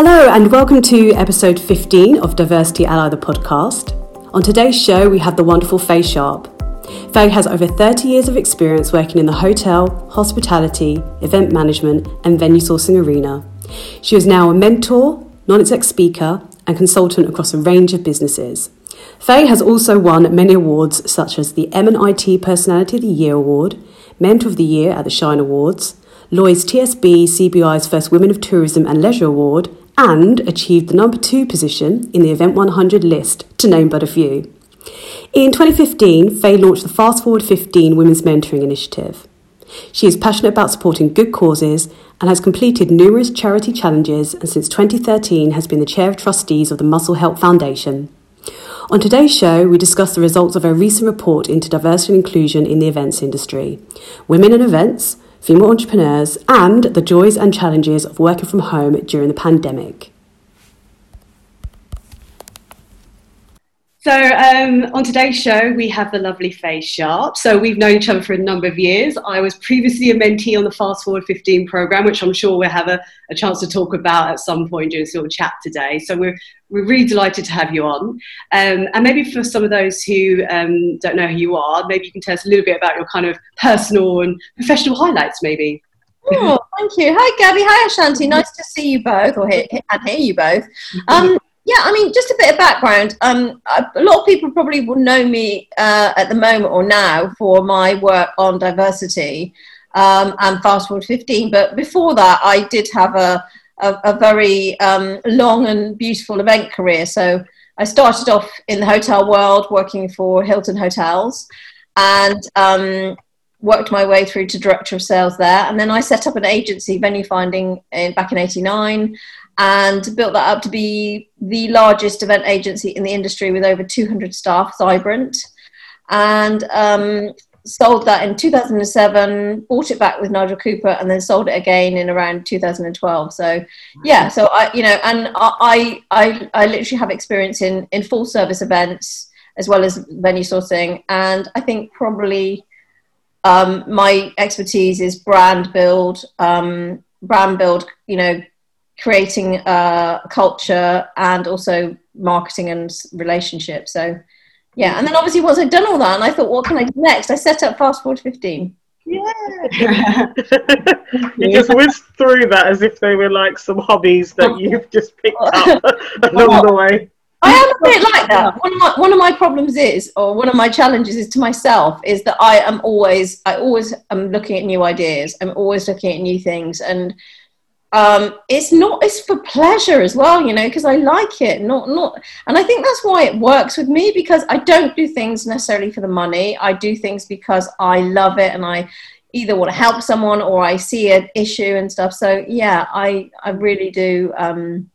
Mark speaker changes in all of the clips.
Speaker 1: Hello, and welcome to episode 15 of Diversity Ally the podcast. On today's show, we have the wonderful Faye Sharp. Faye has over 30 years of experience working in the hotel, hospitality, event management, and venue sourcing arena. She is now a mentor, non exec speaker, and consultant across a range of businesses. Faye has also won many awards such as the M&IT Personality of the Year Award, Mentor of the Year at the Shine Awards, Lloyd's TSB CBI's first Women of Tourism and Leisure Award, and achieved the number two position in the Event 100 list, to name but a few. In 2015, Faye launched the Fast Forward 15 Women's Mentoring Initiative. She is passionate about supporting good causes and has completed numerous charity challenges and since 2013 has been the chair of trustees of the Muscle Help Foundation. On today's show, we discuss the results of a recent report into diversity and inclusion in the events industry, women in events, female entrepreneurs, and the joys and challenges of working from home during the pandemic. So, um, on today's show, we have the lovely Faye Sharp. So, we've known each other for a number of years. I was previously a mentee on the Fast Forward 15 program, which I'm sure we'll have a, a chance to talk about at some point during this little chat today. So, we're, we're really delighted to have you on. Um, and maybe for some of those who um, don't know who you are, maybe you can tell us a little bit about your kind of personal and professional highlights, maybe.
Speaker 2: Oh, thank you. Hi, Gabby. Hi, Ashanti. Nice to see you both, or hear, and hear you both. Um, yeah, I mean, just a bit of background. Um, a lot of people probably will know me uh, at the moment or now for my work on diversity um, and Fast Forward 15. But before that, I did have a, a, a very um, long and beautiful event career. So I started off in the hotel world working for Hilton Hotels and um, worked my way through to director of sales there. And then I set up an agency, Venue Finding, in, back in 89 and built that up to be the largest event agency in the industry with over 200 staff, Zibrant. And um, sold that in 2007, bought it back with Nigel Cooper, and then sold it again in around 2012. So, yeah, so I, you know, and I, I, I literally have experience in, in full service events as well as venue sourcing. And I think probably um, my expertise is brand build, um, brand build, you know, creating a culture and also marketing and relationships. So, yeah. And then obviously, once I'd done all that, and I thought, what can I do next? I set up Fast Forward 15.
Speaker 3: Yeah. you just whizzed through that as if they were like some hobbies that you've just picked up along the way.
Speaker 2: I am a bit like that. One of my one of my problems is, or one of my challenges is to myself, is that I am always, I always am looking at new ideas. I'm always looking at new things, and um, it's not it's for pleasure as well you know because i like it not not and i think that's why it works with me because i don't do things necessarily for the money. I do things because i love it and i either want to help someone or i see an issue and stuff. So yeah i i really do um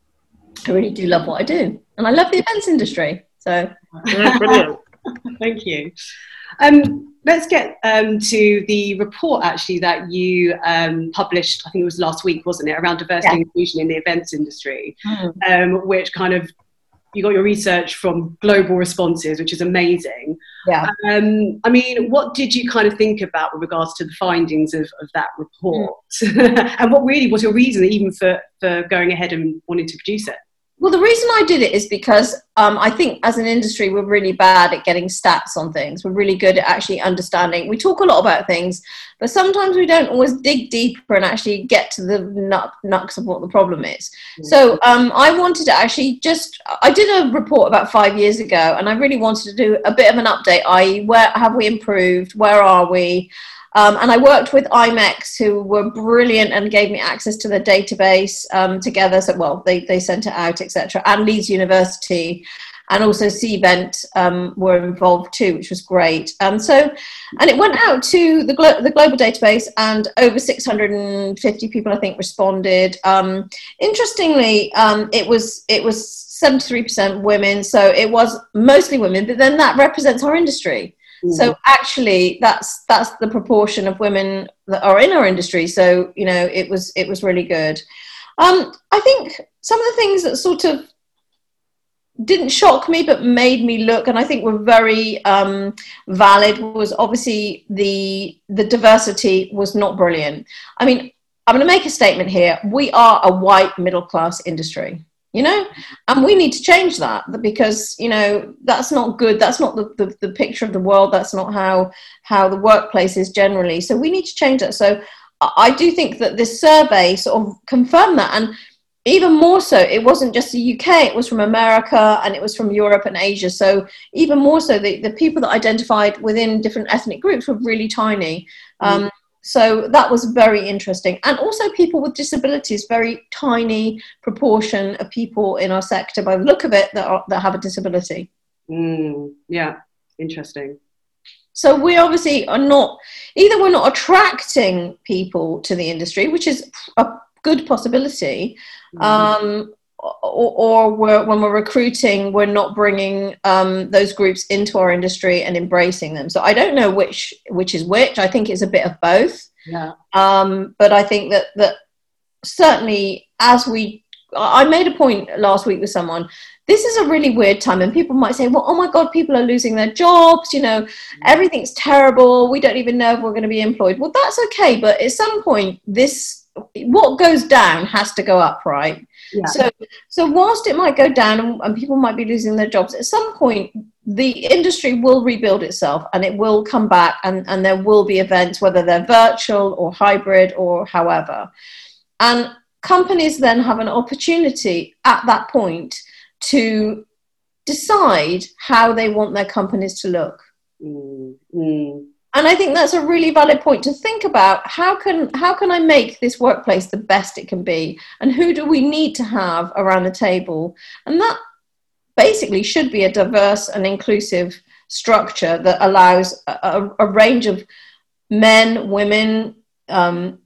Speaker 2: i really do love what i do. And i love the events industry so.
Speaker 3: Yeah, brilliant.
Speaker 1: Thank you um let's get um, to the report actually that you um, published. I think it was last week, wasn't it, around diversity yeah. and inclusion in the events industry, mm. um, which kind of you got your research from global responses, which is amazing.
Speaker 2: Yeah.
Speaker 1: Um, I mean, what did you kind of think about with regards to the findings of, of that report, mm. and what really was your reason even for for going ahead and wanting to produce it?
Speaker 2: Well, the reason I did it is because um, I think as an industry, we're really bad at getting stats on things. We're really good at actually understanding. We talk a lot about things, but sometimes we don't always dig deeper and actually get to the nut, nuts of what the problem is. Mm-hmm. So um, I wanted to actually just, I did a report about five years ago, and I really wanted to do a bit of an update, i.e., where have we improved? Where are we? Um, and I worked with IMEX, who were brilliant and gave me access to the database um, together. So, well, they, they sent it out, etc. And Leeds University and also Cvent um, were involved too, which was great. Um, so, and it went out to the, glo- the global database, and over 650 people, I think, responded. Um, interestingly, um, it was it was 73% women, so it was mostly women. But then that represents our industry. So actually, that's that's the proportion of women that are in our industry. So you know, it was it was really good. Um, I think some of the things that sort of didn't shock me but made me look and i think were very um, valid was obviously the the diversity was not brilliant i mean I'm going to make a statement here. We are a white middle class industry, you know, and we need to change that because you know that's not good. That's not the, the, the picture of the world. That's not how how the workplace is generally. So we need to change that. So I do think that this survey sort of confirmed that, and even more so, it wasn't just the UK, it was from America and it was from Europe and Asia. So, even more so, the, the people that identified within different ethnic groups were really tiny. Mm. Um, so, that was very interesting. And also, people with disabilities, very tiny proportion of people in our sector, by the look of it, that, are, that have a disability.
Speaker 1: Mm, yeah, interesting.
Speaker 2: So we obviously are not either we're not attracting people to the industry, which is a good possibility, um, or, or we're, when we're recruiting, we're not bringing um, those groups into our industry and embracing them. So I don't know which which is which. I think it's a bit of both.
Speaker 1: Yeah.
Speaker 2: Um, but I think that that certainly as we, I made a point last week with someone. This is a really weird time, and people might say, "Well, oh my God, people are losing their jobs. You know, mm-hmm. everything's terrible. We don't even know if we're going to be employed." Well, that's okay, but at some point, this what goes down has to go up, right? Yeah. So, so whilst it might go down and, and, people might be losing their jobs, at some point the industry will rebuild itself and it will come back, and, and there will be events, whether they're virtual or hybrid or however. And companies then have an opportunity at that point to decide how they want their companies to look. Mm, mm and I think that's a really valid point to think about. How can how can I make this workplace the best it can be, and who do we need to have around the table? And that basically should be a diverse and inclusive structure that allows a, a range of men, women, um,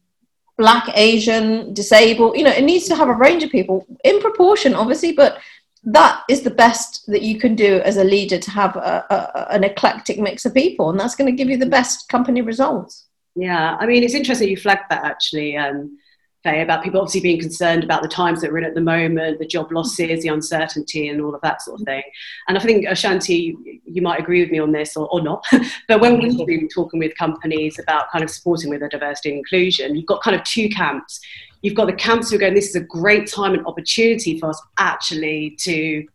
Speaker 2: black, Asian, disabled. You know, it needs to have a range of people in proportion, obviously, but that is the best that you can do as a leader to have a, a, an eclectic mix of people, and that's going to give you the best company results.
Speaker 1: Yeah, I mean, it's interesting you flagged that actually, um, Faye, about people obviously being concerned about the times that we're in at the moment, the job losses, the uncertainty, and all of that sort of thing. And I think, Ashanti, you might agree with me on this or, or not, but when we've been talking with companies about kind of supporting with their diversity and inclusion, you've got kind of two camps you've got the camps who are going, this is a great time and opportunity for us actually to,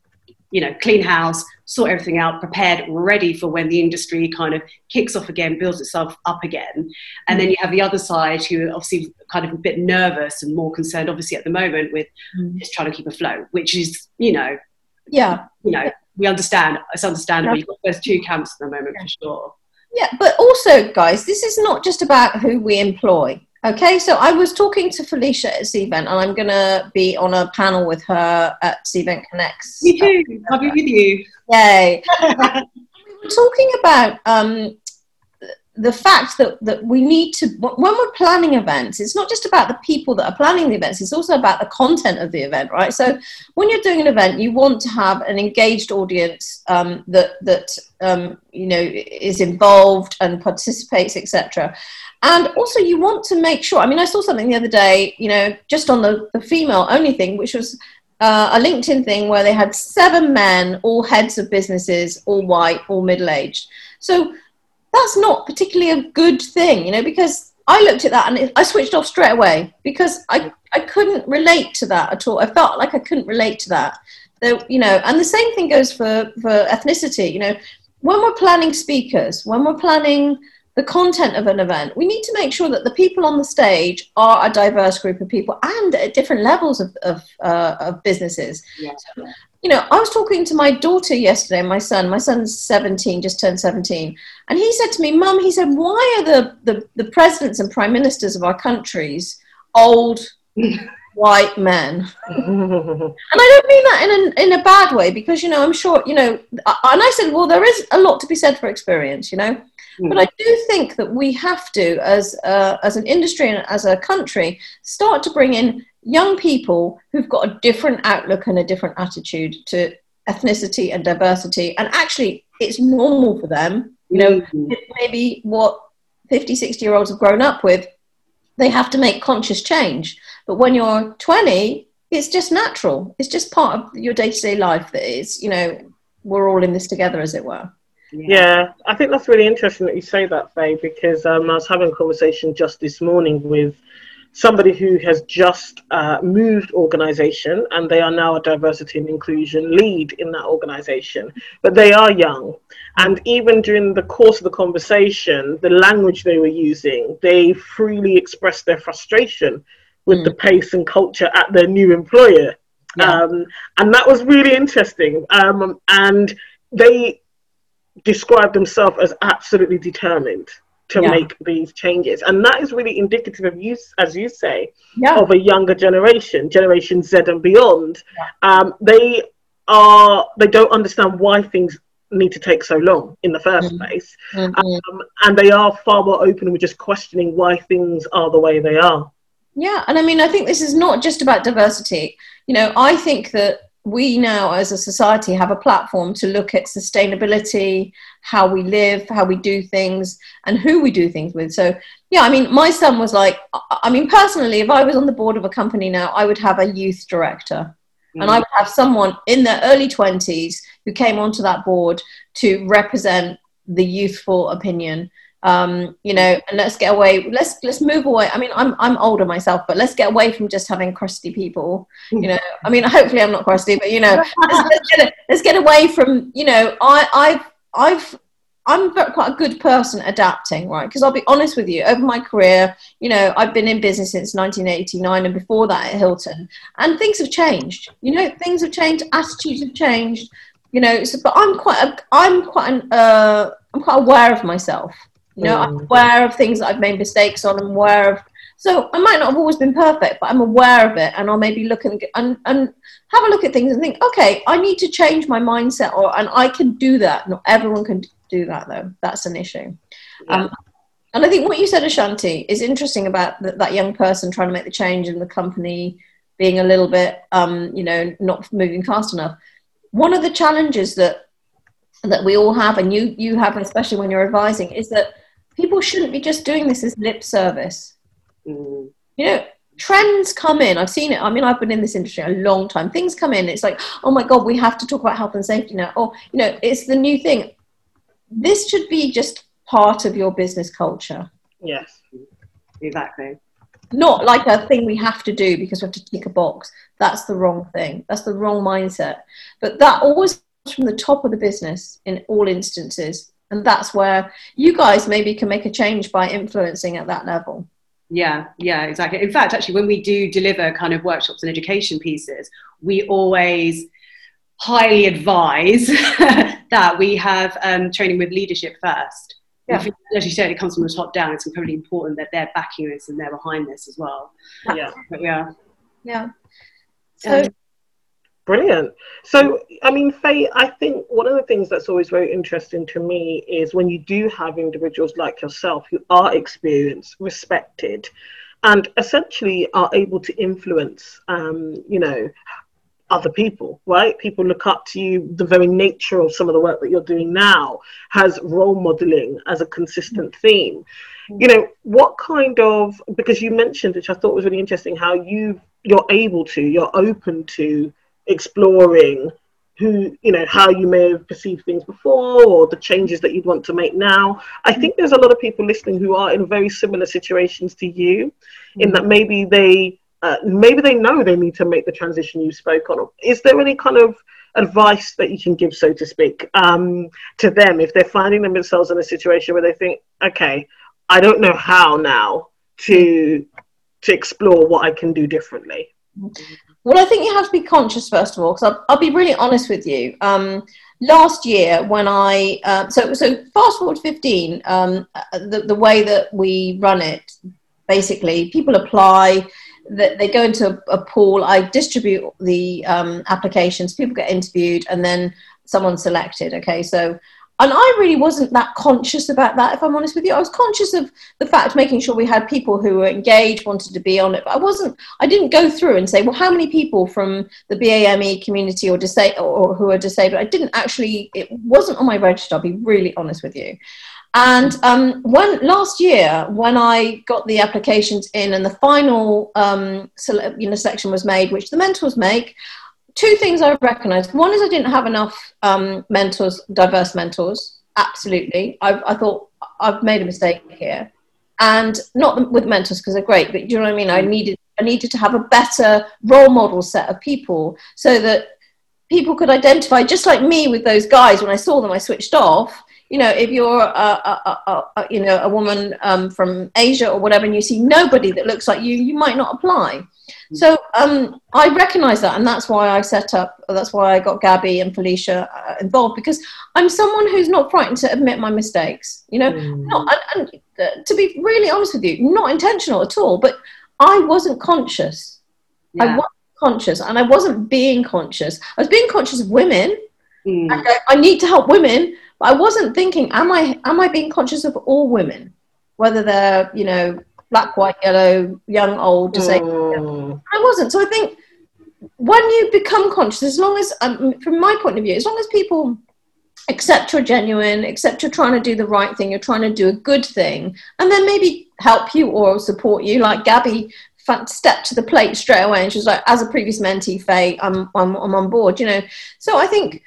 Speaker 1: you know, clean house, sort everything out, prepared, ready for when the industry kind of kicks off again, builds itself up again. And then you have the other side who are obviously kind of a bit nervous and more concerned, obviously, at the moment with mm. just trying to keep afloat, which is, you know,
Speaker 2: yeah,
Speaker 1: you know, we understand. It's understandable. Yeah. You've got those two camps at the moment yeah. for sure.
Speaker 2: Yeah, but also, guys, this is not just about who we employ. Okay, so I was talking to Felicia at Cvent, and I'm going to be on a panel with her at Cvent Connects.
Speaker 1: Me too. I'll be with you.
Speaker 2: Yay. we were talking about um, the fact that, that we need to, when we're planning events, it's not just about the people that are planning the events, it's also about the content of the event, right? So when you're doing an event, you want to have an engaged audience um, that, that um, you know, is involved and participates, etc. And also, you want to make sure. I mean, I saw something the other day, you know, just on the, the female only thing, which was uh, a LinkedIn thing where they had seven men, all heads of businesses, all white, all middle aged. So that's not particularly a good thing, you know, because I looked at that and it, I switched off straight away because I, I couldn't relate to that at all. I felt like I couldn't relate to that. So, you know, and the same thing goes for, for ethnicity. You know, when we're planning speakers, when we're planning the content of an event, we need to make sure that the people on the stage are a diverse group of people and at different levels of, of, uh, of businesses. Yeah. So, you know, I was talking to my daughter yesterday, my son, my son's 17, just turned 17. And he said to me, Mum, he said, why are the, the, the presidents and prime ministers of our countries old white men? and I don't mean that in a, in a bad way because, you know, I'm sure, you know, and I said, well, there is a lot to be said for experience, you know. Mm. But I do think that we have to, as uh, as an industry and as a country, start to bring in young people who've got a different outlook and a different attitude to ethnicity and diversity. And actually, it's normal for them. You know, mm. maybe what 50, 60 year olds have grown up with, they have to make conscious change. But when you're 20, it's just natural. It's just part of your day to day life that is, you know, we're all in this together, as it were.
Speaker 3: Yeah. I think that's really interesting that you say that, Faye, because um, I was having a conversation just this morning with somebody who has just uh, moved organization and they are now a diversity and inclusion lead in that organization, but they are young. And even during the course of the conversation, the language they were using, they freely expressed their frustration with mm. the pace and culture at their new employer. Yeah. Um, and that was really interesting. Um, and they described themselves as absolutely determined to yeah. make these changes. And that is really indicative of you, as you say, yeah. of a younger generation, Generation Z and beyond. Yeah. Um, they are they don't understand why things need to take so long in the 1st mm-hmm. place, mm-hmm. Um, and they are far more open with just questioning why things are the way they are.
Speaker 2: Yeah, and I mean, I think this is not just about diversity. You know, I think that we now as a society have a platform to look at sustainability how we live how we do things and who we do things with. So yeah i mean my son was like i mean personally if i was on the board of a company now i would have a youth director. Mm. and i would have someone in their early 20s who came onto that board to represent the youthful opinion um, you know, and let's get away. Let's let's move away. I mean, I'm I'm older myself, but let's get away from just having crusty people. You know, I mean, hopefully I'm not crusty, but you know, let's, let's, get, let's get away from. You know, I I've I've I'm quite a good person adapting, right? Because I'll be honest with you, over my career, you know, I've been in business since 1989 and before that at Hilton, and things have changed. You know, things have changed, attitudes have changed. You know, so, but I'm quite, a, I'm quite, an, uh, I'm quite aware of myself. You know, mm. I'm aware of things that I've made mistakes on. I'm aware of so I might not have always been perfect, but I'm aware of it, and I'll maybe look and, and and have a look at things and think, okay, I need to change my mindset, or and I can do that. Not everyone can do that though. That's an issue. Yeah. Um, and I think what you said, Ashanti, is interesting about that young person trying to make the change in the company being a little bit, um, you know, not moving fast enough. One of the challenges that that we all have, and you you have, especially when you're advising, is that people shouldn't be just doing this as lip service. Mm. You know, trends come in. I've seen it. I mean, I've been in this industry a long time. Things come in. It's like, oh my God, we have to talk about health and safety now. Or, you know, it's the new thing. This should be just part of your business culture.
Speaker 3: Yes, exactly.
Speaker 2: Not like a thing we have to do because we have to tick a box. That's the wrong thing. That's the wrong mindset. But that always comes from the top of the business in all instances and that's where you guys maybe can make a change by influencing at that level.
Speaker 4: Yeah yeah exactly. In fact actually when we do deliver kind of workshops and education pieces we always highly advise that we have um, training with leadership first. Yeah. as you said it comes from the top down it's incredibly important that they're backing this and they're behind this as well.
Speaker 3: Yeah.
Speaker 4: Yeah.
Speaker 2: Yeah. So um,
Speaker 3: Brilliant. So, I mean, Faye, I think one of the things that's always very interesting to me is when you do have individuals like yourself who are experienced, respected, and essentially are able to influence, um, you know, other people, right? People look up to you. The very nature of some of the work that you're doing now has role modeling as a consistent theme. You know, what kind of because you mentioned, which I thought was really interesting, how you you're able to, you're open to exploring who you know how you may have perceived things before or the changes that you'd want to make now i think there's a lot of people listening who are in very similar situations to you mm-hmm. in that maybe they uh, maybe they know they need to make the transition you spoke on is there any kind of advice that you can give so to speak um, to them if they're finding themselves in a situation where they think okay i don't know how now to to explore what i can do differently
Speaker 2: mm-hmm. Well, I think you have to be conscious first of all, because I'll, I'll, be really honest with you. Um, last year, when I uh, so so fast forward fifteen, um, the the way that we run it, basically, people apply. That they go into a, a, pool. I distribute the um, applications. People get interviewed, and then someone's selected. Okay, so and I really wasn't that conscious about that, if I'm honest with you. I was conscious of the fact, making sure we had people who were engaged, wanted to be on it. But I wasn't, I didn't go through and say, well, how many people from the BAME community or, disa- or who are disabled? I didn't actually, it wasn't on my register, I'll be really honest with you. And um, when last year, when I got the applications in and the final um, you know, selection was made, which the mentors make, two things I recognised. One is I didn't have enough um, mentors, diverse mentors. Absolutely, I, I thought I've made a mistake here. and not with mentors because they're great, but you know what I mean. I needed I needed to have a better role model set of people so that people could identify, just like me with those guys. When I saw them, I switched off. You know, if you're a, a, a, you know a woman um, from Asia or whatever, and you see nobody that looks like you, you might not apply. So um, I recognise that, and that's why I set up. That's why I got Gabby and Felicia uh, involved because I'm someone who's not frightened to admit my mistakes. You know, mm. not and, and uh, to be really honest with you, not intentional at all. But I wasn't conscious. Yeah. I wasn't conscious, and I wasn't being conscious. I was being conscious of women. Mm. I, I need to help women, I wasn't thinking, am I am I being conscious of all women, whether they're you know black, white, yellow, young, old, disabled. Mm. I wasn't. So I think when you become conscious, as long as, um, from my point of view, as long as people accept you're genuine, accept you're trying to do the right thing, you're trying to do a good thing, and then maybe help you or support you, like Gabby stepped to the plate straight away and she was like, as a previous mentee, Faye, I'm, I'm, I'm on board, you know. So I think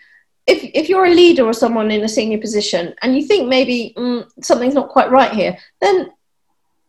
Speaker 2: if, if you're a leader or someone in a senior position and you think maybe mm, something's not quite right here, then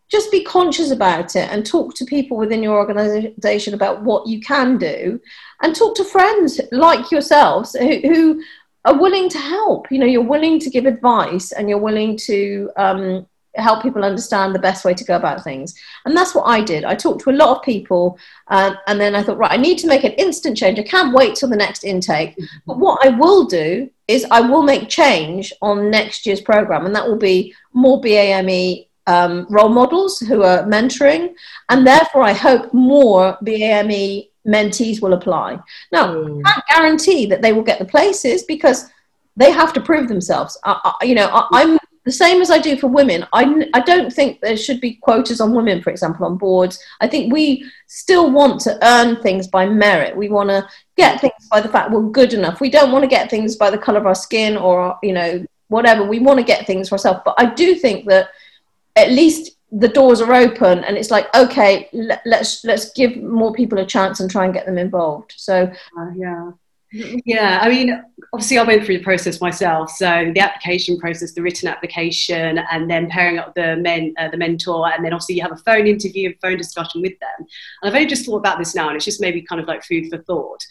Speaker 2: just be conscious about it and talk to people within your organization about what you can do and talk to friends like yourselves who, who are willing to help. You know you're willing to give advice and you're willing to um, help people understand the best way to go about things and that's what i did i talked to a lot of people uh, and then i thought right i need to make an instant change i can't wait till the next intake but what i will do is i will make change on next year's program and that will be more bame um, role models who are mentoring, and therefore I hope more BAME mentees will apply. Now, mm. I can't guarantee that they will get the places because they have to prove themselves. I, I, you know, I, am the same as I do for women. I, I don't think there should be quotas on women, for example, on boards. I think we still want to earn things by merit. We want to get things by the fact we're good enough. We don't want to get things by the color of our skin or, you know, whatever. We want to get things for ourselves. But I do think that at least the doors are open and it's like okay let, let's let's give more people a chance and try and get them involved so
Speaker 4: uh, yeah yeah i mean obviously i went through the process myself. So the application process the written application and then pairing up the men uh, the mentor and then obviously you have a phone interview and phone discussion with them. And i've only just thought about this now and it's just maybe kind of like food for thought.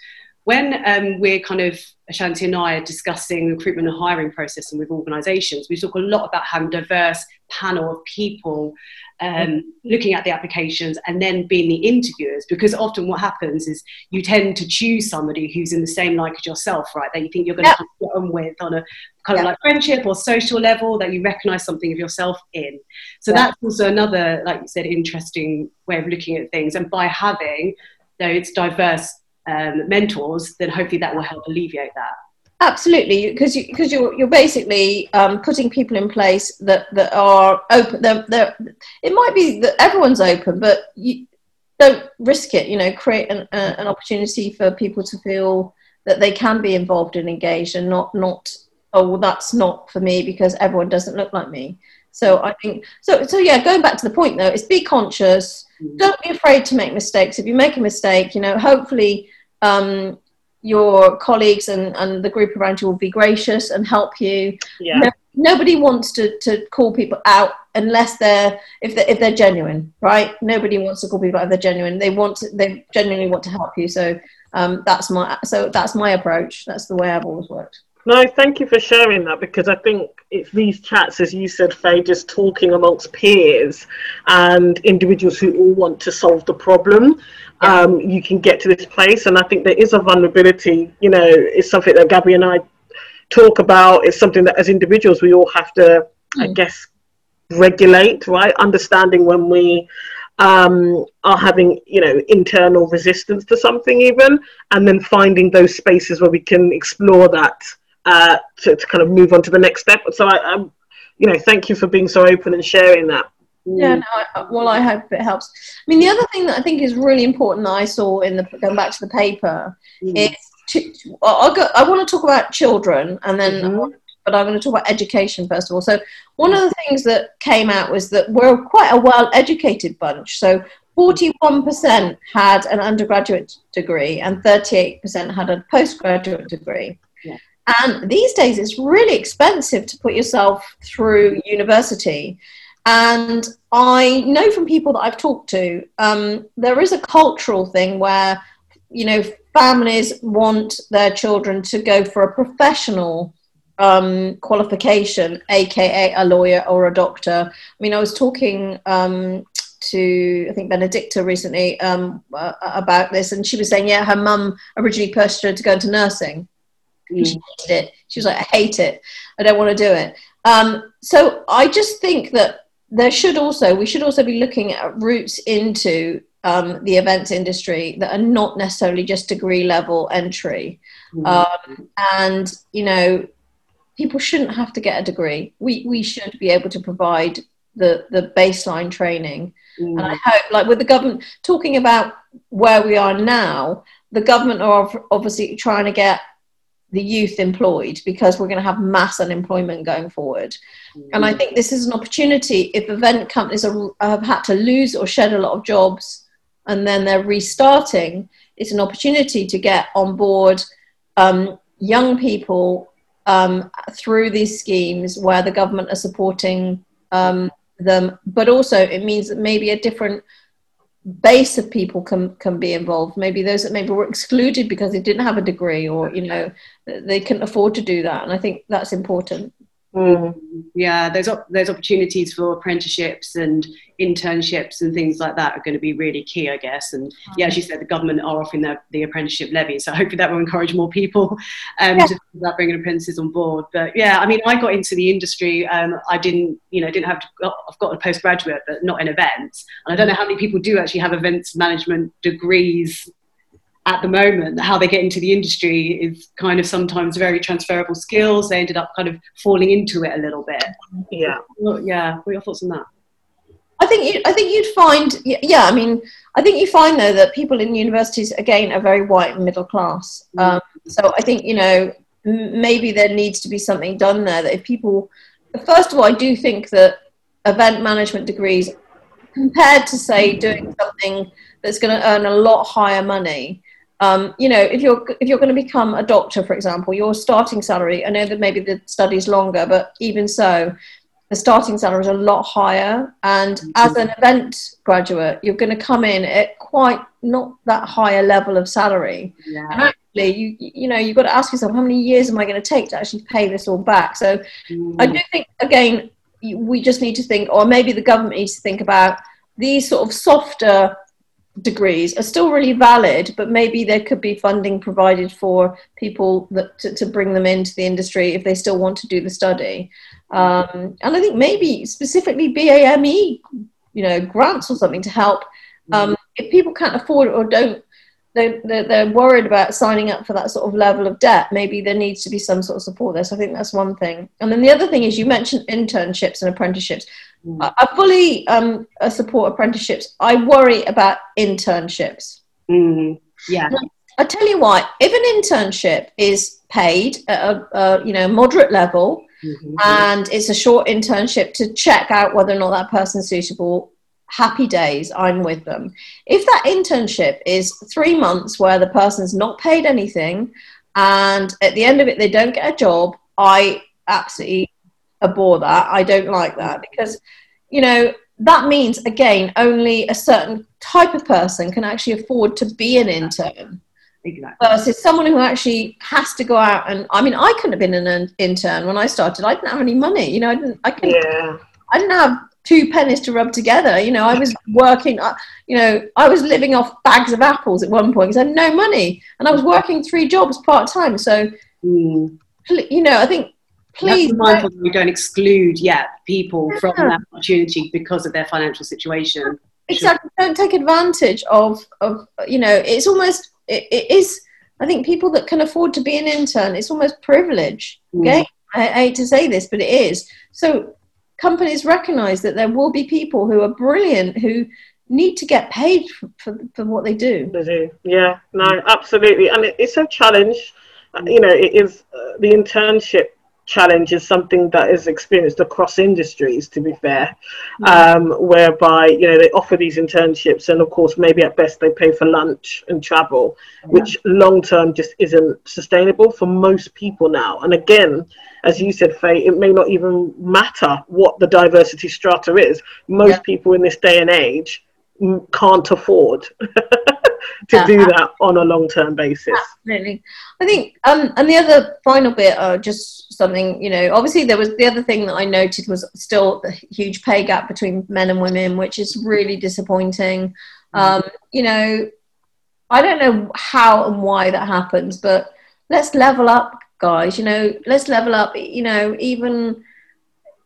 Speaker 4: When um, we're kind of Ashanti and I are discussing recruitment and hiring process and with organisations, we talk a lot about having a diverse panel of people um, looking at the applications and then being the interviewers because often what happens is you tend to choose somebody who's in the same like as yourself right? That you think you're going to get on with on a kind of like friendship or social level that you recognize something of yourself in. So that's also another like you said interesting way of looking at things. And by having though it's diverse um, mentors, then hopefully that will help alleviate that.
Speaker 2: Absolutely, because you, because you're you're basically um, putting people in place that, that are open. They're, they're, it might be that everyone's open, but you don't risk it. You know, create an, uh, an opportunity for people to feel that they can be involved and engaged, and not not oh well, that's not for me because everyone doesn't look like me. So I think so. So yeah, going back to the point though, is be conscious. Mm. Don't be afraid to make mistakes. If you make a mistake, you know, hopefully um, your colleagues and, and the group around you will be gracious and help you.
Speaker 3: Yeah. No,
Speaker 2: nobody wants to, to call people out unless they're if they're if they're genuine, right? Nobody wants to call people out if they're genuine. They want to, they genuinely want to help you. So um, that's my so that's my approach. That's the way I've always worked.
Speaker 3: No, thank you for sharing that because I think it's these chats, as you said, Faye, just talking amongst peers and individuals who all want to solve the problem. Yeah. Um, you can get to this place, and I think there is a vulnerability. You know, it's something that Gabby and I talk about. It's something that, as individuals, we all have to, mm. I guess, regulate. Right, understanding when we um, are having you know internal resistance to something even and then finding those spaces where we can explore that uh, to, to kind of move on to the next step. So I, I'm, you know, thank you for being so open and sharing that.
Speaker 2: Yeah, no, well, I hope it helps. I mean, the other thing that I think is really important that I saw in the going back to the paper mm. is to, I'll go, I want to talk about children and then, mm-hmm. but I'm going to talk about education first of all. So one of the things that came out was that we're quite a well-educated bunch. So 41% had an undergraduate degree and 38% had a postgraduate degree. Yeah. And these days, it's really expensive to put yourself through university. And I know from people that I've talked to, um, there is a cultural thing where, you know, families want their children to go for a professional um, qualification, aka a lawyer or a doctor. I mean, I was talking um, to I think Benedicta recently um, uh, about this, and she was saying, yeah, her mum originally pushed her to go into nursing. Mm. She hated it. She was like, I hate it. I don't want to do it. Um, so I just think that there should also we should also be looking at routes into um, the events industry that are not necessarily just degree level entry. Mm. Um, and you know, people shouldn't have to get a degree. We we should be able to provide the the baseline training. Mm. And I hope, like with the government talking about where we are now, the government are obviously trying to get the youth employed because we're going to have mass unemployment going forward. Mm. And I think this is an opportunity if event companies are, have had to lose or shed a lot of jobs and then they're restarting, it's an opportunity to get on board um, young people um, through these schemes where the government are supporting um, them, but also it means that maybe a different base of people can can be involved. Maybe those that maybe were excluded because they didn't have a degree or you know they couldn't afford to do that. And i think that's important
Speaker 4: Mm. Yeah, those op- those opportunities for apprenticeships and internships and things like that are going to be really key, I guess. And yeah, as you said, the government are offering the, the apprenticeship levy, so hopefully that will encourage more people um, yeah. to about bringing apprentices on board. But yeah, I mean, I got into the industry. Um, I didn't, you know, didn't have. To, I've got a postgraduate, but not in events. And I don't know how many people do actually have events management degrees at the moment, how they get into the industry is kind of sometimes very transferable skills. They ended up kind of falling into it a little bit.
Speaker 3: Yeah.
Speaker 4: Yeah. What are your thoughts on that?
Speaker 2: I think you, I think you'd find yeah I mean I think you find though that people in universities again are very white and middle class mm. um, so I think you know m- maybe there needs to be something done there that if people first of all I do think that event management degrees compared to say doing something that's going to earn a lot higher money um, you know, if you're if you're going to become a doctor, for example, your starting salary. I know that maybe the study's longer, but even so, the starting salary is a lot higher. And mm-hmm. as an event graduate, you're going to come in at quite not that higher level of salary. Yeah. And actually, you you know, you've got to ask yourself, how many years am I going to take to actually pay this all back? So, mm. I do think again, we just need to think, or maybe the government needs to think about these sort of softer degrees are still really valid, but maybe there could be funding provided for people that, to, to bring them into the industry if they still want to do the study. Um, and I think maybe specifically BAME, you know, grants or something to help. Um, if people can't afford it or don't, they're, they're, worried about signing up for that sort of level of debt. Maybe there needs to be some sort of support there. So I think that's one thing. And then the other thing is you mentioned internships and apprenticeships. Mm. I, fully um, support apprenticeships. I worry about internships.
Speaker 4: Mm. Yeah.
Speaker 2: I tell you why. if an internship is paid at a, a you know moderate level, mm-hmm. and it's a short internship to check out whether or not that person's suitable, happy days. I'm with them. If that internship is three months where the person's not paid anything, and at the end of it they don't get a job, I absolutely abhor that. I don't like that because, you know, that means again only a certain type of person can actually afford to be an intern. Exactly. Versus someone who actually has to go out and I mean I couldn't have been an intern when I started. I didn't have any money. You know, I didn't. I couldn't. Yeah. I didn't have two pennies to rub together. You know, I was working. Uh, you know, I was living off bags of apples at one point because I had no money, and I was working three jobs part time. So, mm. you know, I think please
Speaker 4: be mindful that we don't exclude yet people yeah. from that opportunity because of their financial situation
Speaker 2: exactly sure. don't take advantage of of you know it's almost it, it is i think people that can afford to be an intern it's almost privilege mm. okay mm. I, I hate to say this but it is so companies recognize that there will be people who are brilliant who need to get paid for, for, for what they do.
Speaker 3: They do, yeah, no, absolutely, and it, it's a challenge. You know, it is uh, the internship challenge is something that is experienced across industries to be fair. Um, whereby you know they offer these internships and of course maybe at best they pay for lunch and travel which long term just isn't sustainable for most people now. And again as you said faye it may not even matter what the diversity strata is. Most
Speaker 2: Yeah.
Speaker 3: people in this day and age mm, can't afford to do that on a long term basis
Speaker 2: Absolutely. I think, um, and the other final bit, uh, just something, you know, obviously there was the other thing that I noted was still the huge pay gap between men and women, which is really disappointing. Um, you know, I don't know how and why that happens, but let's level up, guys. You know, let's level up. You know, even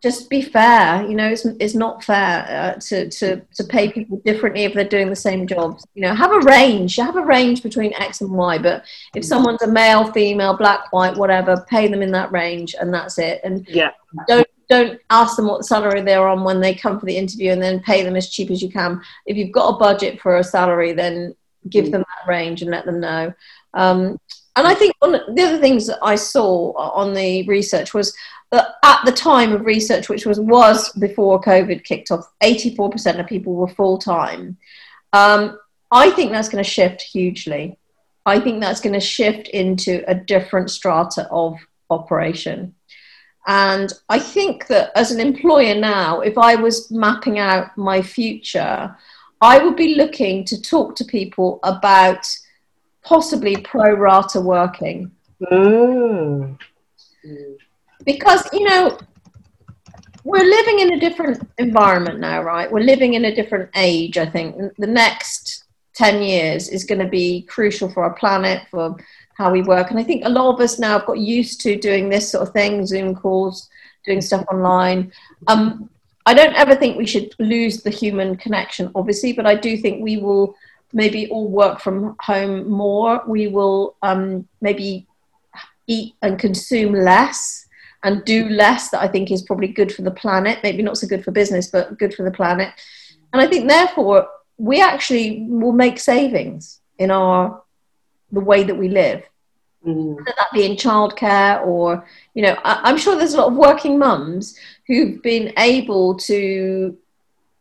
Speaker 2: just be fair. You know, it's, it's not fair uh, to, to to pay people differently if they're doing the same jobs. You know, have a range. Have a range between X and Y. But if someone's a male, female, black, white, whatever, pay them in that range, and that's it. And
Speaker 3: yeah
Speaker 2: don't don't ask them what salary they're on when they come for the interview, and then pay them as cheap as you can. If you've got a budget for a salary, then give them that range and let them know. Um, and I think one of the other things that I saw on the research was that at the time of research, which was was before COVID kicked off, eighty four percent of people were full time. Um, I think that's going to shift hugely. I think that's going to shift into a different strata of operation. And I think that as an employer now, if I was mapping out my future, I would be looking to talk to people about possibly pro rata working.
Speaker 3: mm.
Speaker 2: Because, you know, we're living in a different environment now, right? We're living in a different age, I think. The next 10 years is going to be crucial for our planet, for how we work. And I think a lot of us now have got used to doing this sort of thing Zoom calls, doing stuff online. Um, I don't ever think we should lose the human connection, obviously, but I do think we will maybe all work from home more. We will um, maybe eat and consume less and do less that I think is probably good for the planet. Maybe not so good for business, but good for the planet. And I think therefore we actually will make savings in our the way that we live.
Speaker 3: Mm.
Speaker 2: Whether that be in childcare or, you know, I, I'm sure there's a lot of working mums who've been able to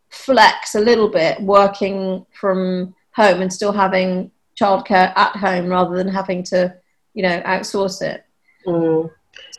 Speaker 2: flex a little bit working from home and still having childcare at home rather than having to, you know, outsource it.
Speaker 3: Mm.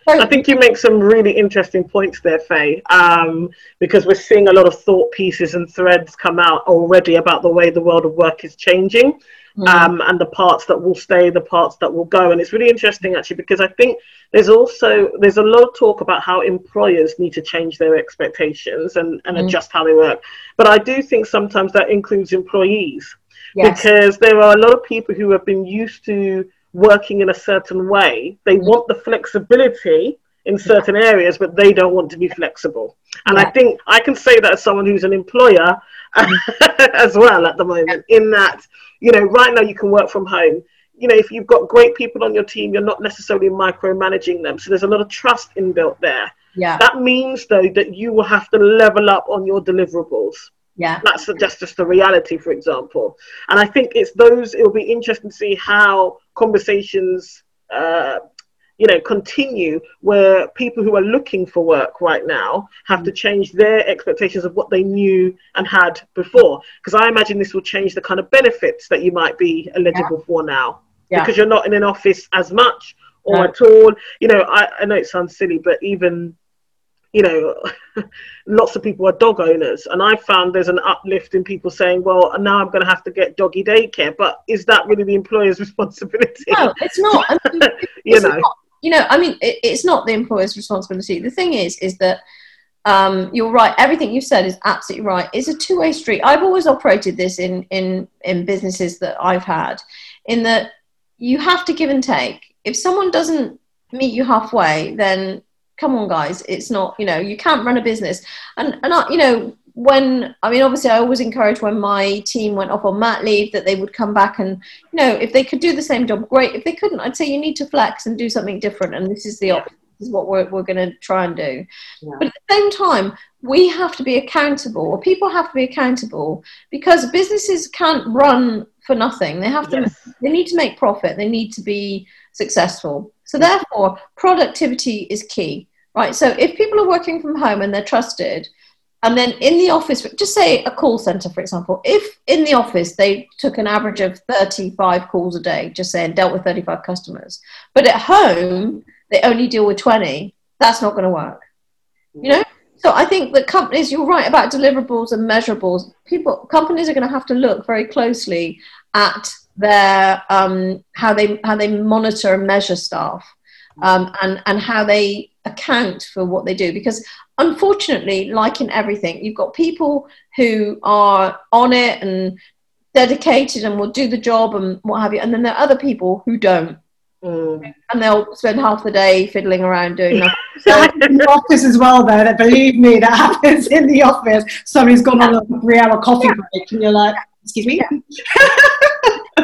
Speaker 2: So,
Speaker 3: I think you make some really interesting points there, Faye, um, because we're seeing a lot of thought pieces and threads come out already about the way the world of work is changing
Speaker 2: mm,
Speaker 3: um, and the parts that will stay, the parts that will go. And it's really interesting, actually, because I think there's also there's a lot of talk about how employers need to change their expectations and, and
Speaker 2: Mm.
Speaker 3: adjust how they work. But I do think sometimes that includes employees
Speaker 2: yes.
Speaker 3: because there are a lot of people who have been used to working in a certain way. They mm-hmm. want the flexibility in certain areas, but they don't want to be flexible. And I think I can say that as someone who's an employer mm-hmm. as well at the moment, in that, you know, right now you can work from home. You know, if you've got great people on your team, you're not necessarily micromanaging them. So there's a lot of trust inbuilt there.
Speaker 2: Yeah.
Speaker 3: That means, though, that you will have to level up on your deliverables
Speaker 2: Yeah.
Speaker 3: that's the, just just the reality for example and i think it's those it will be interesting to see how conversations uh, you know continue where people who are looking for work right now have to change their expectations of what they knew and had before because i imagine this will change the kind of benefits that you might be eligible for now
Speaker 2: Yeah.
Speaker 3: because you're not in an office as much or
Speaker 2: No.
Speaker 3: at all you know I, I know it sounds silly but even you know, lots of people are dog owners, and I found there's an uplift in people saying, "Well, now I'm going to have to get doggy daycare," but is that really the employer's responsibility?
Speaker 2: No, it's not. I mean,
Speaker 3: you know,
Speaker 2: not. you know, I mean, it, it's not the employer's responsibility. The thing is, is that um, you're right. Everything you said is absolutely right. It's a two-way street. I've always operated this in in in businesses that I've had, in that you have to give and take. If someone doesn't meet you halfway, then come on, guys. It's not. You know, you can't run a business. And and I, you know, when I mean, obviously, I always encourage when my team went off on mat leave that they would come back and you know, if they could do the same job, great. If they couldn't, I'd say you need to flex and do something different. And this is the
Speaker 3: Yeah.
Speaker 2: option. This is what we're, we're going to try and do.
Speaker 4: Yeah.
Speaker 2: But at the same time, we have to be accountable, or people have to be accountable, because businesses can't run for nothing. They have to.
Speaker 3: Yes.
Speaker 2: They need to make profit. They need to be successful. So therefore, productivity is key. Right? So if people are working from home and they're trusted, and then in the office, just say a call center, for example, if in the office they took an average of 35 calls a day, just saying dealt with 35 customers, but at home they only deal with 20, that's not going to work. You know? So I think that companies, you're right about deliverables and measurables. People, companies are going to have to look very closely at their um, how they how they monitor and measure staff, um, and and how they account for what they do. Because unfortunately, like in everything, you've got people who are on it and dedicated and will do the job and what have you, and then there are other people who don't. Mm. And they'll spend half the day fiddling around doing nothing.
Speaker 4: So in the office as well, though. That believe me, that happens in the office. Somebody's gone on a three-hour coffee yeah. break, and you're like, "Excuse me." Yeah.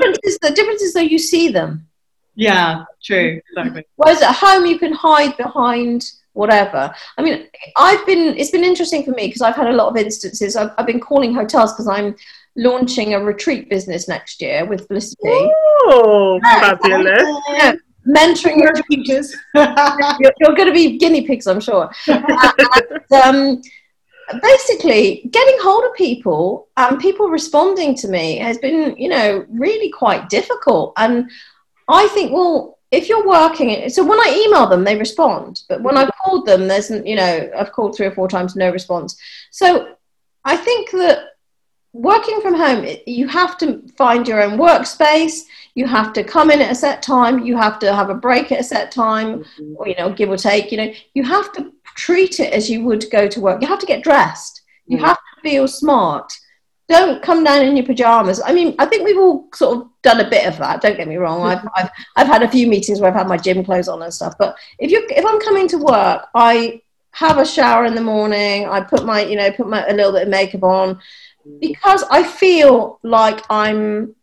Speaker 2: difference is the difference is though you see them.
Speaker 4: Yeah, true. Exactly.
Speaker 2: Whereas at home you can hide behind whatever. I mean, I've been. It's been interesting for me because I've had a lot of instances. I've, I've been calling hotels because I'm launching a retreat business next year with Felicity.
Speaker 3: Oh, fabulous!
Speaker 2: Yeah, mentoring your teachers. you're, you're, going to be guinea pigs, I'm sure. and, um, basically getting hold of people and people responding to me has been you know really quite difficult and i think well if you're working so when i email them they respond but when i've called them there's you know i've called three or four times no response so i think that working from home you have to find your own workspace you have to come in at a set time you have to have a break at a set time mm-hmm. or you know give or take you know you have to treat it as you would go to work. You have to get dressed. You mm. have to feel smart. Don't come down in your pajamas. I mean, I think we've all sort of done a bit of that. Don't get me wrong. I've, I've, I've had a few meetings where I've had my gym clothes on and stuff. But if you if I'm coming to work, I have a shower in the morning. I put my you know put my a little bit of makeup on because I feel like I'm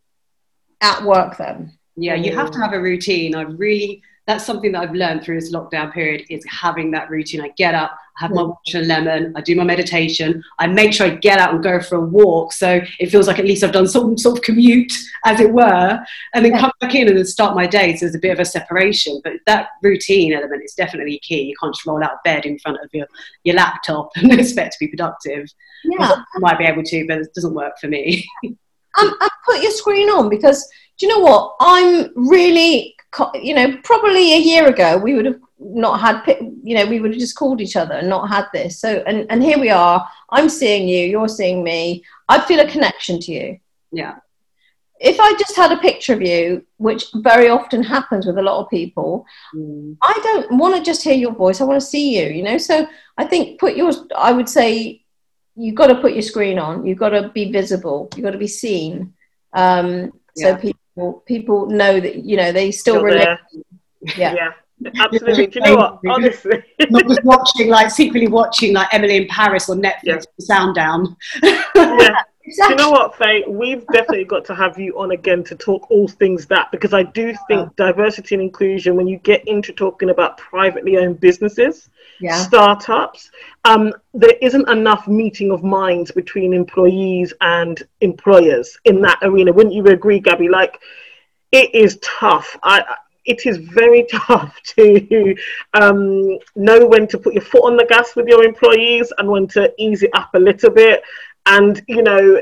Speaker 2: at work then.
Speaker 4: Yeah, you have to have a routine. I really that's something that I've learned through this lockdown period is having that routine. I get up, I have my mm. water and lemon, I do my meditation, I make sure I get out and go for a walk. So it feels like at least I've done some sort of commute, as it were, and then yeah. come back in and then start my day. So there's a bit of a separation. But that routine element is definitely key. You can't just roll out of bed in front of your, your laptop and expect to be productive. Yeah. I might be able to, but it doesn't work for me.
Speaker 2: um, and put your screen on because do you know what? I'm really you know, probably a year ago, we would have not had, you know, we would have just called each other and not had this. So, and, and here we are. I'm seeing you, you're seeing me. I feel a connection to you.
Speaker 4: Yeah.
Speaker 2: If I just had a picture of you, which very often happens with a lot of people, mm. I don't want to just hear your voice. I want to see you, you know? So I think put yours, I would say, you've got to put your screen on. You've got to be visible. You've got to be seen. Um, yeah. So people people people know that you know they still, still relate.
Speaker 3: Yeah. yeah. Absolutely. Do you know what? Honestly,
Speaker 4: not just watching like secretly watching like Emily in Paris on Netflix, yeah. sound down.
Speaker 3: yeah. Exactly. Do you know what, Faye? We've definitely got to have you on again to talk all things that because I do think diversity and inclusion, when you get into talking about privately owned businesses, yeah. startups, um, there isn't enough meeting of minds between employees and employers in that arena. Wouldn't you agree, Gabby? Like, it is tough. I, it is very tough to um, know when to put your foot on the gas with your employees and when to ease it up a little bit and you know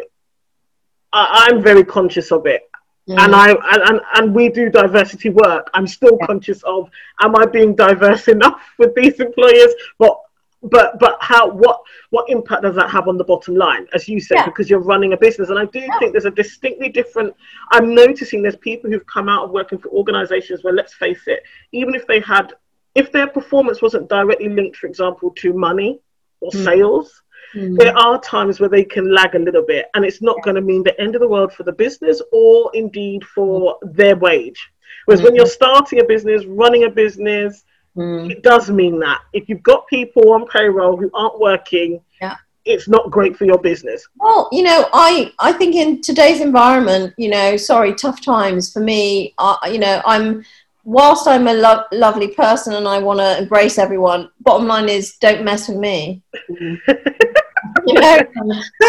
Speaker 3: I, am very conscious of it mm. and i and, and we do diversity work i'm still yeah. conscious of am i being diverse enough with these employers but but but how what what impact does that have on the bottom line as you said yeah. because you're running a business and i do yeah. think there's a distinctly different i'm noticing there's people who've come out of working for organizations where let's face it even if they had if their performance wasn't directly linked for example to money or mm. sales Mm. There are times where they can lag a little bit, and it's not going to mean the end of the world for the business or indeed for their wage. Whereas mm. when you're starting a business, running a business, mm. it does mean that. If you've got people on payroll who aren't working, yeah. it's not great for your business.
Speaker 2: Well, you know, I, I think in today's environment, you know, sorry, tough times for me, uh, you know, I'm whilst I'm a lo- lovely person and I want to embrace everyone, bottom line is don't mess with me. you know,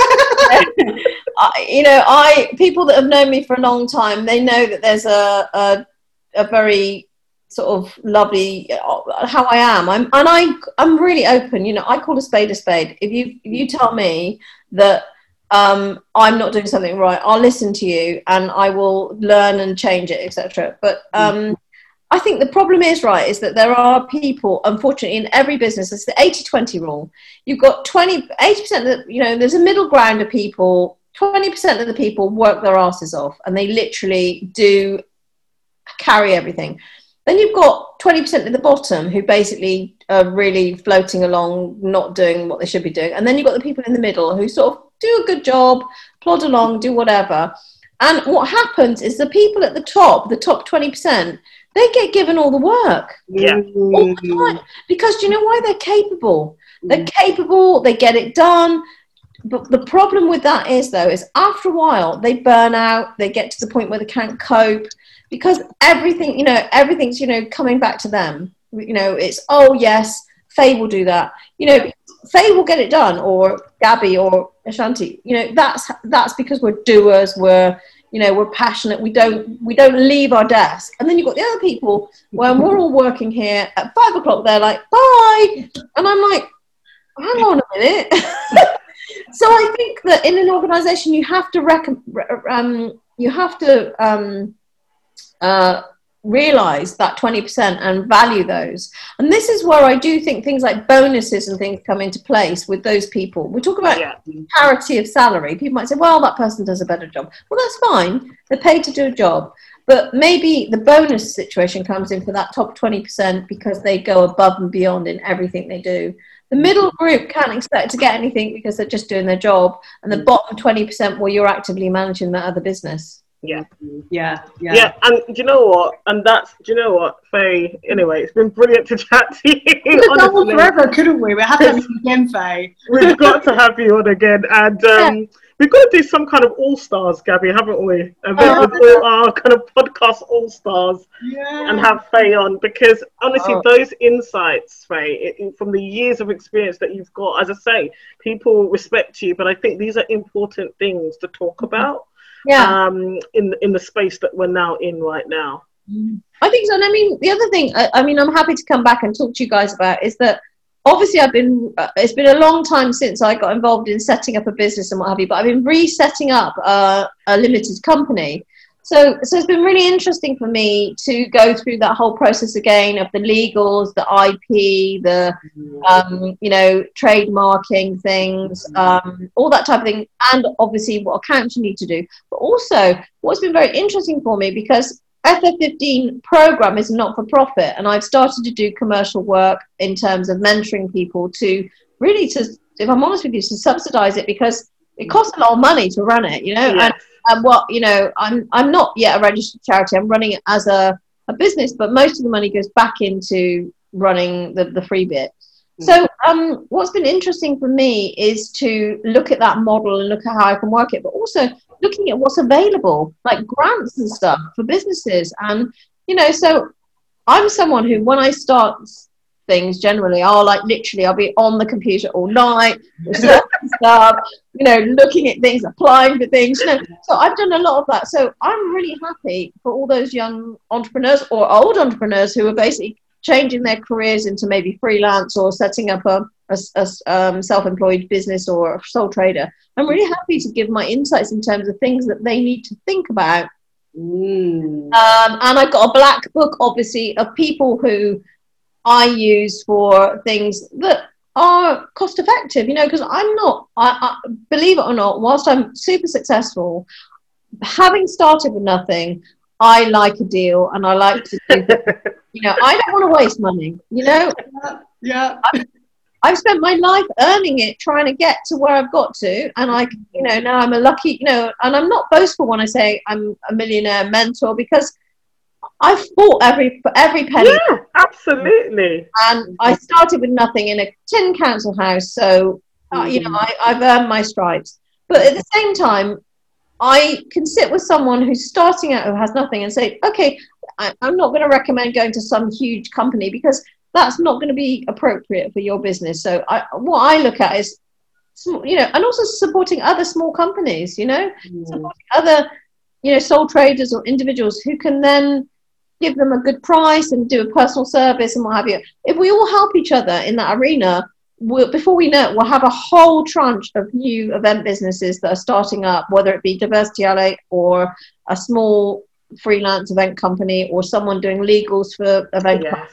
Speaker 2: I, you know, I people that have known me for a long time, they know that there's a a, a very sort of lovely uh, how I am. I'm and I I'm really open. You know, I call a spade a spade. If you if you tell me that um, I'm not doing something right, I'll listen to you and I will learn and change it, etc. But um, I think the problem is right is that there are people, unfortunately, in every business. It's the 80-20 rule. You've got 20, 80% of you know. There's a middle ground of people. 20% of the people work their asses off and they literally do carry everything. Then you've got 20% at the bottom who basically are really floating along, not doing what they should be doing. And then you've got the people in the middle who sort of do a good job, plod along, do whatever. And what happens is the people at the top, the top 20%, they get given all the work.
Speaker 3: Yeah.
Speaker 2: All the time. Because do you know why? They're capable. They're mm. capable, they get it done. But the problem with that is, though, is after a while, they burn out, they get to the point where they can't cope because everything, you know, everything's, you know, coming back to them. You know, it's, oh, yes, Faye will do that. You know, Faye will get it done, or Gabby or Ashanti. You know, that's that's because we're doers. We're you know we're passionate. We don't we don't leave our desk. And then you've got the other people when we're all working here at five o'clock. They're like bye, and I'm like, hang on a minute. so I think that in an organisation you have to rec- um, you have to um, uh, realize that 20% and value those. And this is where I do think things like bonuses and things come into place with those people. We talk about yeah. parity of salary. People might say, well, that person does a better job. Well, that's fine. They're paid to do a job. But maybe the bonus situation comes in for that top 20% because they go above and beyond in everything they do. The middle group can't expect to get anything because they're just doing their job. And the mm. bottom 20%, well, you're actively managing that other business.
Speaker 3: Yeah.
Speaker 4: Yeah.
Speaker 3: Yeah. Yeah. And do you know what? And that's, do you know what, Faye? Anyway, it's been brilliant to chat to you.
Speaker 4: We could forever, couldn't we? We have to have you again, Faye.
Speaker 3: We've got to have you on again. And um, yeah. we've got to do some kind of all stars, Gabby, haven't we? And oh. with all our kind of podcast all stars yeah. and have Faye on because honestly, oh. those insights, Faye, it, from the years of experience that you've got, as I say, people respect you, but I think these are important things to talk about
Speaker 2: yeah.
Speaker 3: um, in in the space that we're now in right now.
Speaker 2: I think so. And I mean, the other thing, I, I mean, I'm happy to come back and talk to you guys about is that obviously I've been, uh, it's been a long time since I got involved in setting up a business and what have you, but I've been resetting up uh, a limited company. So, so it's been really interesting for me to go through that whole process again of the legals, the IP, the um, you know trademarking things, um, all that type of thing, and obviously what accounts you need to do. But also, what's been very interesting for me because FF15 program is not for profit, and I've started to do commercial work in terms of mentoring people to really to, if I'm honest with you, to subsidize it because it costs a lot of money to run it, you know. Yes. And and what you know i'm i'm not yet a registered charity i'm running it as a, a business but most of the money goes back into running the, the free bit mm. so um, what's been interesting for me is to look at that model and look at how I can work it, but also looking at what's available, like grants and stuff for businesses. And you know, so I'm someone who, when I start things generally are like literally I'll be on the computer all night, stuff, you know, looking at things, applying for things. You know, so I've done a lot of that. So I'm really happy for all those young entrepreneurs or old entrepreneurs who are basically changing their careers into maybe freelance or setting up a, a, a um, self-employed business or a sole trader. I'm really happy to give my insights in terms of things that they need to think about.
Speaker 4: Mm.
Speaker 2: Um, and I've got a black book, obviously, of people who I use for things that are cost effective, you know, because I'm not, I, I, believe it or not, whilst I'm super successful, having started with nothing, I like a deal and I like to do, you know, I don't want to waste money, you know?
Speaker 4: Yeah.
Speaker 2: I've, I've spent my life earning it, trying to get to where I've got to. And I, you know, now I'm a lucky, you know, and I'm not boastful when I say I'm a millionaire mentor because I fought every every penny.
Speaker 3: Yeah, absolutely.
Speaker 2: And I started with nothing in a tin council house, so uh, you know. I, I've earned my stripes. But at the same time, I can sit with someone who's starting out who has nothing and say, okay, I, I'm not going to recommend going to some huge company because that's not going to be appropriate for your business. So I, what I look at is, you know, and also supporting other small companies. You know, mm. supporting other, you know, sole traders or individuals who can then give them a good price and do a personal service and what have you. If we all help each other in that arena, we'll, before we know it, we'll have a whole tranche of new event businesses that are starting up, whether it be Diversity LA or a small freelance event company or someone doing legals for event
Speaker 3: Yeah.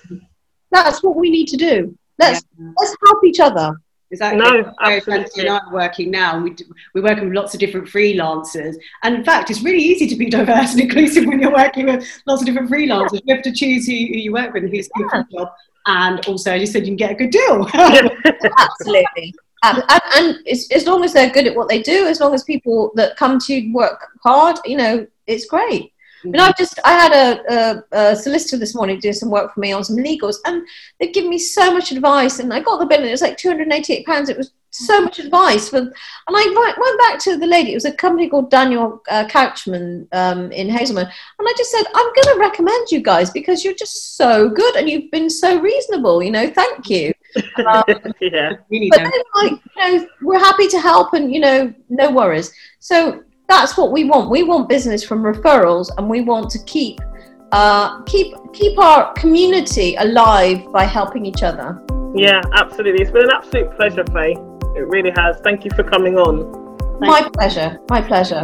Speaker 2: That's what we need to do. Let's
Speaker 4: Yeah.
Speaker 2: let's help each other.
Speaker 4: Exactly.
Speaker 3: No, absolutely.
Speaker 4: And I are working now, and we do, we're working with lots of different freelancers. And in fact, it's really easy to be diverse and inclusive when you're working with lots of different freelancers. You have to choose who, who you work with and who's good for the job. And also, as you said, you can get a good deal.
Speaker 2: Absolutely. Um, and and as long as they're good at what they do, as long as people that come to work hard, you know, it's great. I mean, I've just I had a, a, a solicitor this morning do some work for me on some legals, and they've given me so much advice. And I got the bill, and it was like two hundred and eighty-eight pounds. It was so much advice for, and I went went back to the lady. It was a company called Daniel uh, Couchman um, in Hazelman, and I just said, I'm going to recommend you guys because you're just so good and you've been so reasonable. You know, thank you. Um,
Speaker 3: yeah.
Speaker 4: really
Speaker 2: but then like you know we're happy to help and you know no worries so that's what we want we want business from referrals and we want to keep uh, keep keep our community alive by helping each other
Speaker 3: Yeah, absolutely. It's been an absolute pleasure, Faye. It really has. Thank you for coming on.
Speaker 2: my pleasure my pleasure